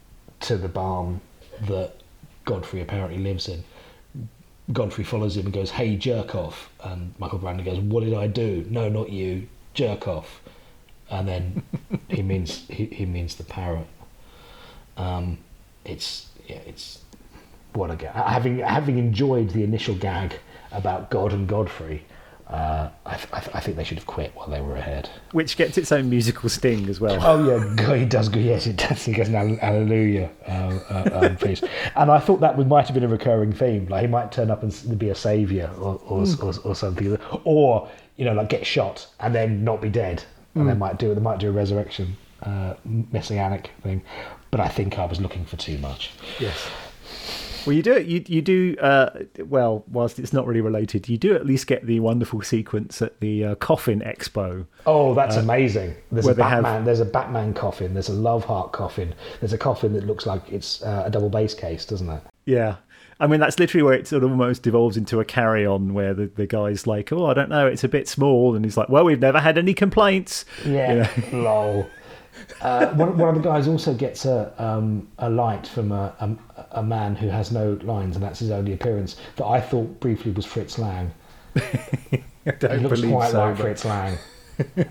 to the barn that Godfrey apparently lives in. Godfrey follows him and goes, "Hey, jerk off!" And Michael Brandon goes, "What did I do? No, not you, jerk off." And then he means he, he means the parrot. Um, it's yeah, it's what a gag. Having having enjoyed the initial gag about God and Godfrey, uh, I, th- I, th- I think they should have quit while they were ahead. Which gets its own musical sting as well. Oh yeah, God, he does. Yes, it does. He goes, "Hall- "Hallelujah, uh, uh, um, please." And I thought that would, might have been a recurring theme. Like he might turn up and be a savior or or, or, or something, or you know, like get shot and then not be dead, and they might do they might do a resurrection uh, messianic thing. But I think I was looking for too much. Yes. Well, you do it. You you do uh, well. Whilst it's not really related, you do at least get the wonderful sequence at the uh, coffin expo. Oh, that's amazing! There's a they have- Batman. There's a Batman coffin. There's a Love Heart coffin. There's a coffin that looks like it's uh, a double bass case, doesn't it? Yeah. I mean, that's literally where it sort of almost devolves into a carry on where the, the guy's like, oh, I don't know, it's a bit small. And he's like, well, we've never had any complaints. Yeah, lol. Uh, one, one of the guys also gets a um, a light from a, a a man who has no lines, and that's his only appearance. That I thought briefly was Fritz Lang. I He looks quite so, like but- Fritz Lang.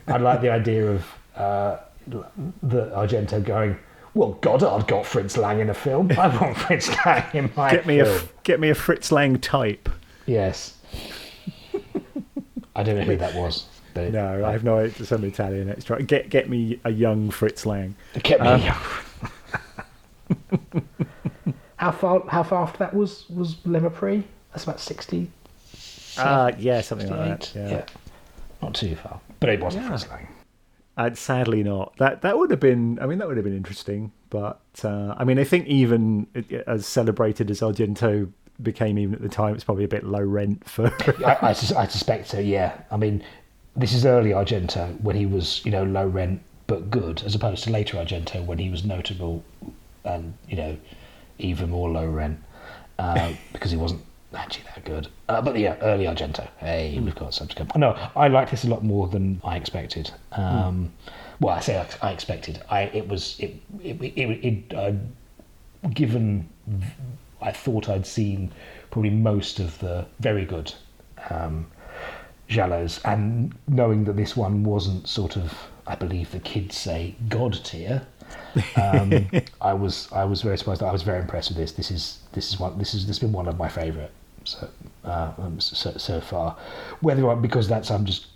I like the idea of uh, the Argento going. Well, Godard got Fritz Lang in a film. I want Fritz Lang in my Get me, a, film. f- get me a Fritz Lang type. Yes. I don't know who that was. But No, I have no idea. Some Italian extra. Get, get me a young Fritz Lang. It kept me Um, young. how far? How far after that was was Le Mépris? That's about sixty. Uh, yeah, something like that. Yeah. not too far. But it wasn't Yeah. Fritz Lang. Uh, sadly not. That that would have been. I mean, that would have been interesting. But uh, I mean, I think even as celebrated as Argento became, even at the time, it's probably a bit low rent for. I, I, I suspect so. Yeah. I mean, this is early Argento when he was you know low rent but good, as opposed to later Argento when he was notable and you know even more low rent uh, because he wasn't actually that good. Uh, but yeah, early Argento. Hey, we've got some to come. No, I liked this a lot more than I expected. Um, Well, I say I, I expected. I it was it it it, it uh, given I thought I'd seen probably most of the very good um, Giallos, and knowing that this one wasn't sort of, I believe the kids say, God tier. um, I was I was very surprised. I was very impressed with this. This is this is one this is this has been one of my favourite so, uh, um, so so far. Whether I, because that's I'm just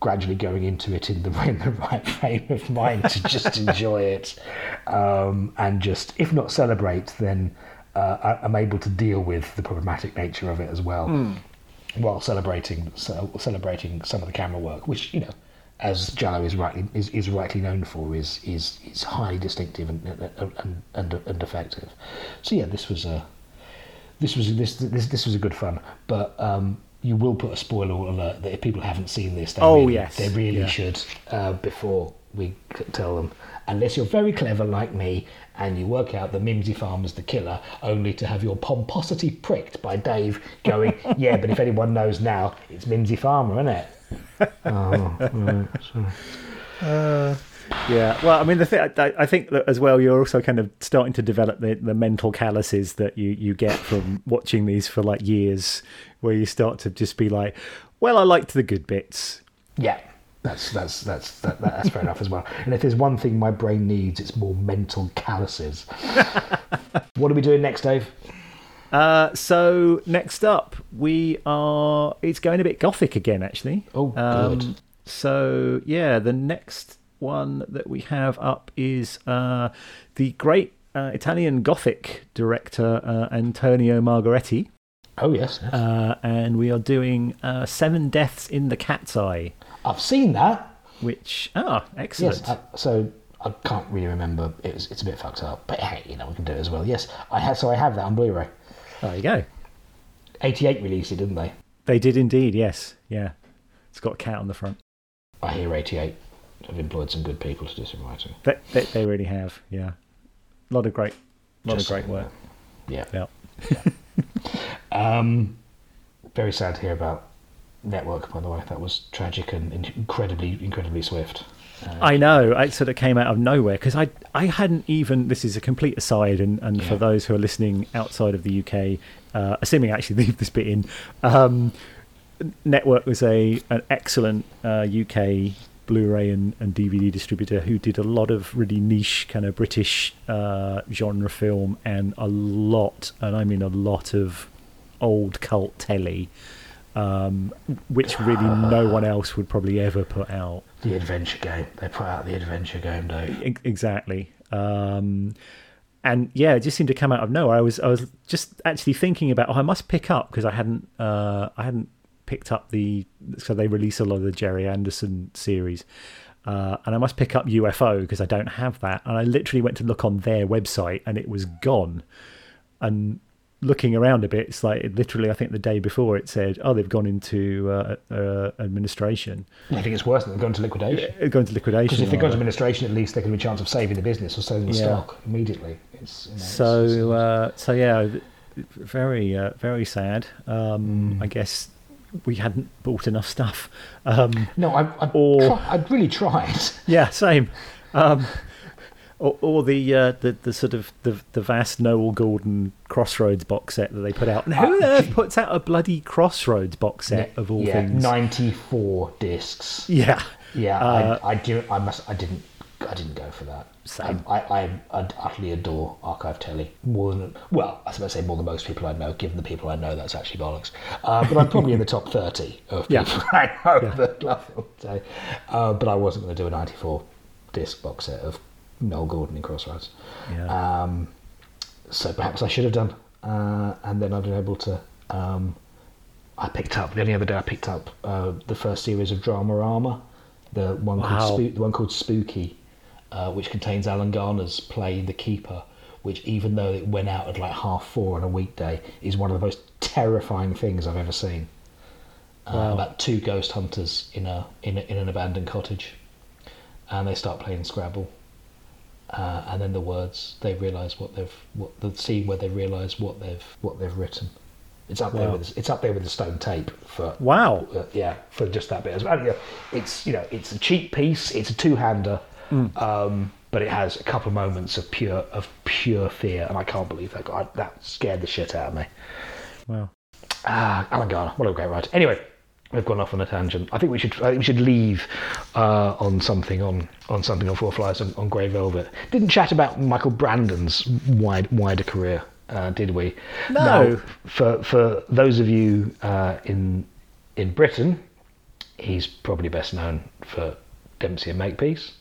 gradually going into it in the in the right frame of mind to just enjoy it, um, and just if not celebrate, then uh, I, I'm able to deal with the problematic nature of it as well while celebrating celebrating some of the camera work, which you know, as Giallo is rightly is, is rightly known for, is is is highly distinctive and and, and, and, effective. So yeah, this was a this was this this this was a good fun, but. Um, you will put a spoiler alert that if people haven't seen this, they Oh, really, yes. they really Yeah. should uh, before we tell them. Unless you're very clever like me and you work out that Mimsy Farmer's the killer, only to have your pomposity pricked by Dave going, "Yeah, but if anyone knows now, it's Mimsy Farmer, isn't it?" oh, right, sorry. Yeah, well, I mean, the thing I, I think that as well, you're also kind of starting to develop the, the mental calluses that you you get from watching these for like years, where you start to just be like, well, I liked the good bits. Yeah, that's that's that's that, that's fair enough as well. And if there's one thing my brain needs, it's more mental calluses. what are we doing next, Dave? Uh, so next up, we are. It's going a bit gothic again, actually. Oh, Um, good. So yeah, the next one that we have up is uh, the great uh, Italian Gothic director uh, Antonio Margheriti, Oh yes, yes. uh, and we are doing uh, Seven Deaths in the Cat's Eye, I've seen that. which ah excellent. Yes. Uh, so I can't really remember. It was, it's a bit fucked up, but hey, you know we can do it as well. Yes, I have. So I have that on Blu-ray. There you go. 88 released it, didn't they? They did indeed. Yes. Yeah. It's got a cat on the front. I hear 88 have employed some good people to do some writing. They, they, they really have. Yeah. A lot of great, lot Just of great work. Yeah. Yeah. Um, very sad to hear about Network, by the way. That was tragic and incredibly, incredibly swift. Uh, I know. It sort of came out of nowhere because I I hadn't even. This is a complete aside, and, and for those who are listening outside of the UK, uh, assuming I actually leave this bit in, um, Network was a an excellent uh, UK Blu-ray and, and DVD distributor who did a lot of really niche kind of British uh, genre film and a lot, and I mean a lot of old cult telly. Um, which really no one else would probably ever put out. the adventure game. They put out the adventure game. E- exactly um and yeah it just seemed to come out of nowhere i was i was just actually thinking about oh i must pick up because i hadn't uh i hadn't picked up the so they release a lot of the Gerry Anderson series uh, and I must pick up UFO because I don't have that. And I literally went to look on their website and it was gone. And looking around a bit, it's like it literally, I think the day before it said, oh, they've gone into uh, uh, administration, I think it's worse than they've gone to liquidation. gone to liquidation. Because if they go to administration, at least they can be a chance of saving the business or selling the Yeah. stock immediately. It's, you know, So, it's- uh, so yeah, very, uh, very sad. Um, I guess we hadn't bought enough stuff. Um, no, I, I, or- try, I'd really tried. yeah, same. Um, or, or the, uh, the the sort of the the vast Noele Gordon Crossroads box set that they put out. And who on earth puts out a bloody Crossroads box set of all yeah, things? 94 discs. Yeah, Yeah, Uh, I, I do. I must. I didn't. I didn't go for that. Same. I, I, I utterly adore archive telly more than well, I suppose I say more than most people I know. Given the people I know, that's actually bollocks. Uh, but I'm probably in the top thirty of Yeah. people I know that love uh, but I wasn't going to do a '94 disc box set of Noele Gordon in Crossroads. Yeah. Um, so perhaps I should have done, uh, and then I'd been able to. Um, I picked up the only other day. I picked up uh, the first series of Dramarama, the one Wow. called Spoo- the one called Spooky, uh, which contains Alan Garner's play The Keeper, which even though it went out at like half four on a weekday, is one of the most terrifying things I've ever seen. Uh, Wow. About two ghost hunters in a, in a in an abandoned cottage, and they start playing Scrabble. Uh, and then the words they realise what they've what the scene where they realise what they've what they've written. It's up there with it's up there with the stone tape for Wow. uh, yeah, for just that bit as well. It's you know, it's a cheap piece. It's a two-hander, um, but it has a couple of moments of pure of pure fear, and I can't believe that. That scared the shit out of me. Wow. Ah, Alan Garner, what a great writer. Anyway, we've gone off on a tangent. I think we should I think we should leave uh, on something on on something on Four Flies on, on Grey Velvet. Didn't chat about Michael Brandon's wide wider career, uh, did we? No. For for those of you uh, in in Britain, he's probably best known for Dempsey and Makepeace.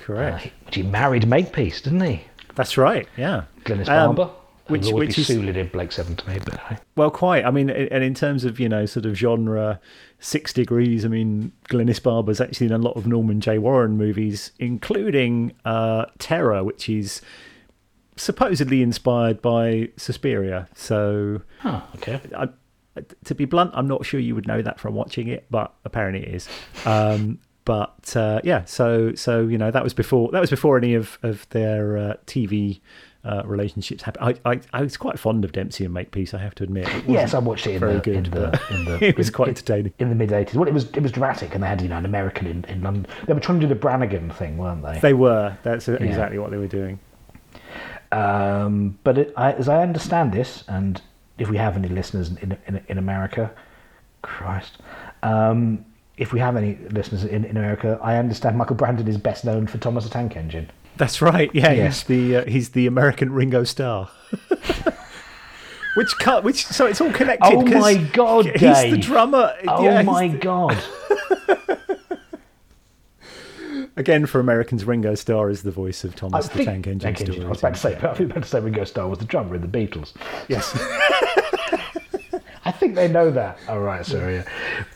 Uh, Correct. he, he married Makepeace, didn't he? That's right. Yeah. Glynis Um, Barber. which- Which, would which be is- suited in Blake Seven to me, but hey. Well, quite. I mean, and in terms of you know sort of genre, Six Degrees. I mean, Glynis Barber's actually in a lot of Norman J. Warren movies, including uh, Terror, which is supposedly inspired by Suspiria. So, Oh, okay. I, to be blunt, I'm not sure you would know that from watching it, but apparently it is. Um, but uh, yeah, so so you know that was before that was before any of of their uh, TV. Uh, relationships happened. I, I I was quite fond of Dempsey and Makepeace. I have to admit. Yes, I watched it in very the, good, in, the, in the it was in- quite entertaining. in the mid eighties. Well, it was it was dramatic, and they had you know an American in, in London. They were trying to do the Brannigan thing, weren't they? They were. That's exactly what they were doing. Um, but it, I, as I understand this, and if we have any listeners in in, in America, Christ, um, if we have any listeners in, in America, I understand Michael Brandon is best known for Thomas the Tank Engine. That's right. Yeah, Yeah. he's the uh, he's the American Ringo Starr. which cut? Which so it's all connected. Oh my God, He's the drummer. Oh yeah, my the- god! Again, for Americans, Ringo Starr is the voice of Thomas the Tank Engine. Tank Engine. I was about to say, I was about to say Ringo Starr was the drummer in the Beatles. Yes. I think they know that. Oh right, sorry. Yeah.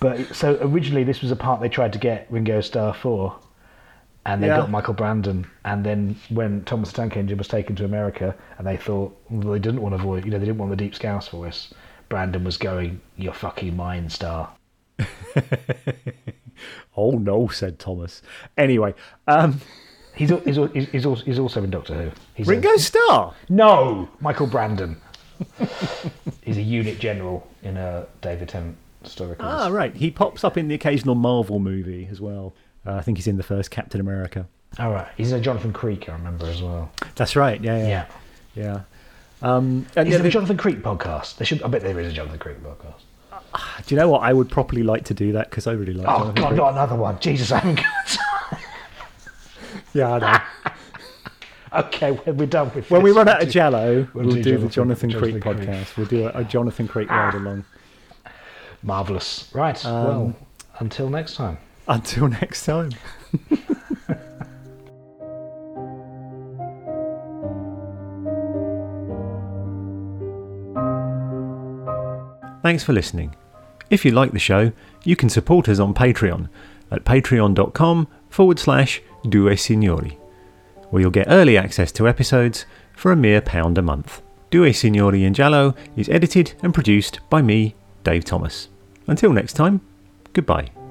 But so originally this was a part they tried to get Ringo Starr for, and they Yeah. got Michael Brandon. And then when Thomas the Tank Engine was taken to America, and they thought well, they didn't want to voice, you know, they didn't want the deep scouse voice. Brandon was going, "You're fucking mine, star." Oh no, said Thomas. Anyway, um, He's he's he's, he's, also, he's in Doctor Who. He's a- Ringo Starr. no, Michael Brandon. he's a unit general in a David Tennant story. Ah, right. He pops up in the occasional Marvel movie as well. Uh, I think he's in the first Captain America. All right, he's in a Jonathan Creek. I remember as well. That's right. Yeah, yeah, Yeah. yeah. Um, and Is there a Jonathan Creek podcast? There should. I bet there is a Jonathan Creek podcast. do you know what? I would probably like to do that because I really like. Oh Jonathan God, Creek. not another one. Jesus, I haven't got time. Yeah, I know. Okay, when we're done with when we run out of Giallo, we'll we'll, do do, the Jonathan- Jonathan, Creek Jonathan Creek. podcast. We'll do a, a Jonathan Creek ride along. Marvelous. Right. Um, well, until next time. Until next time. Thanks for listening. If you like the show, you can support us on Patreon at patreon.com forward slash due signori, where you'll get early access to episodes for a mere pound a month. Due Signori in Giallo is edited and produced by me, Dave Thomas. Until next time, goodbye.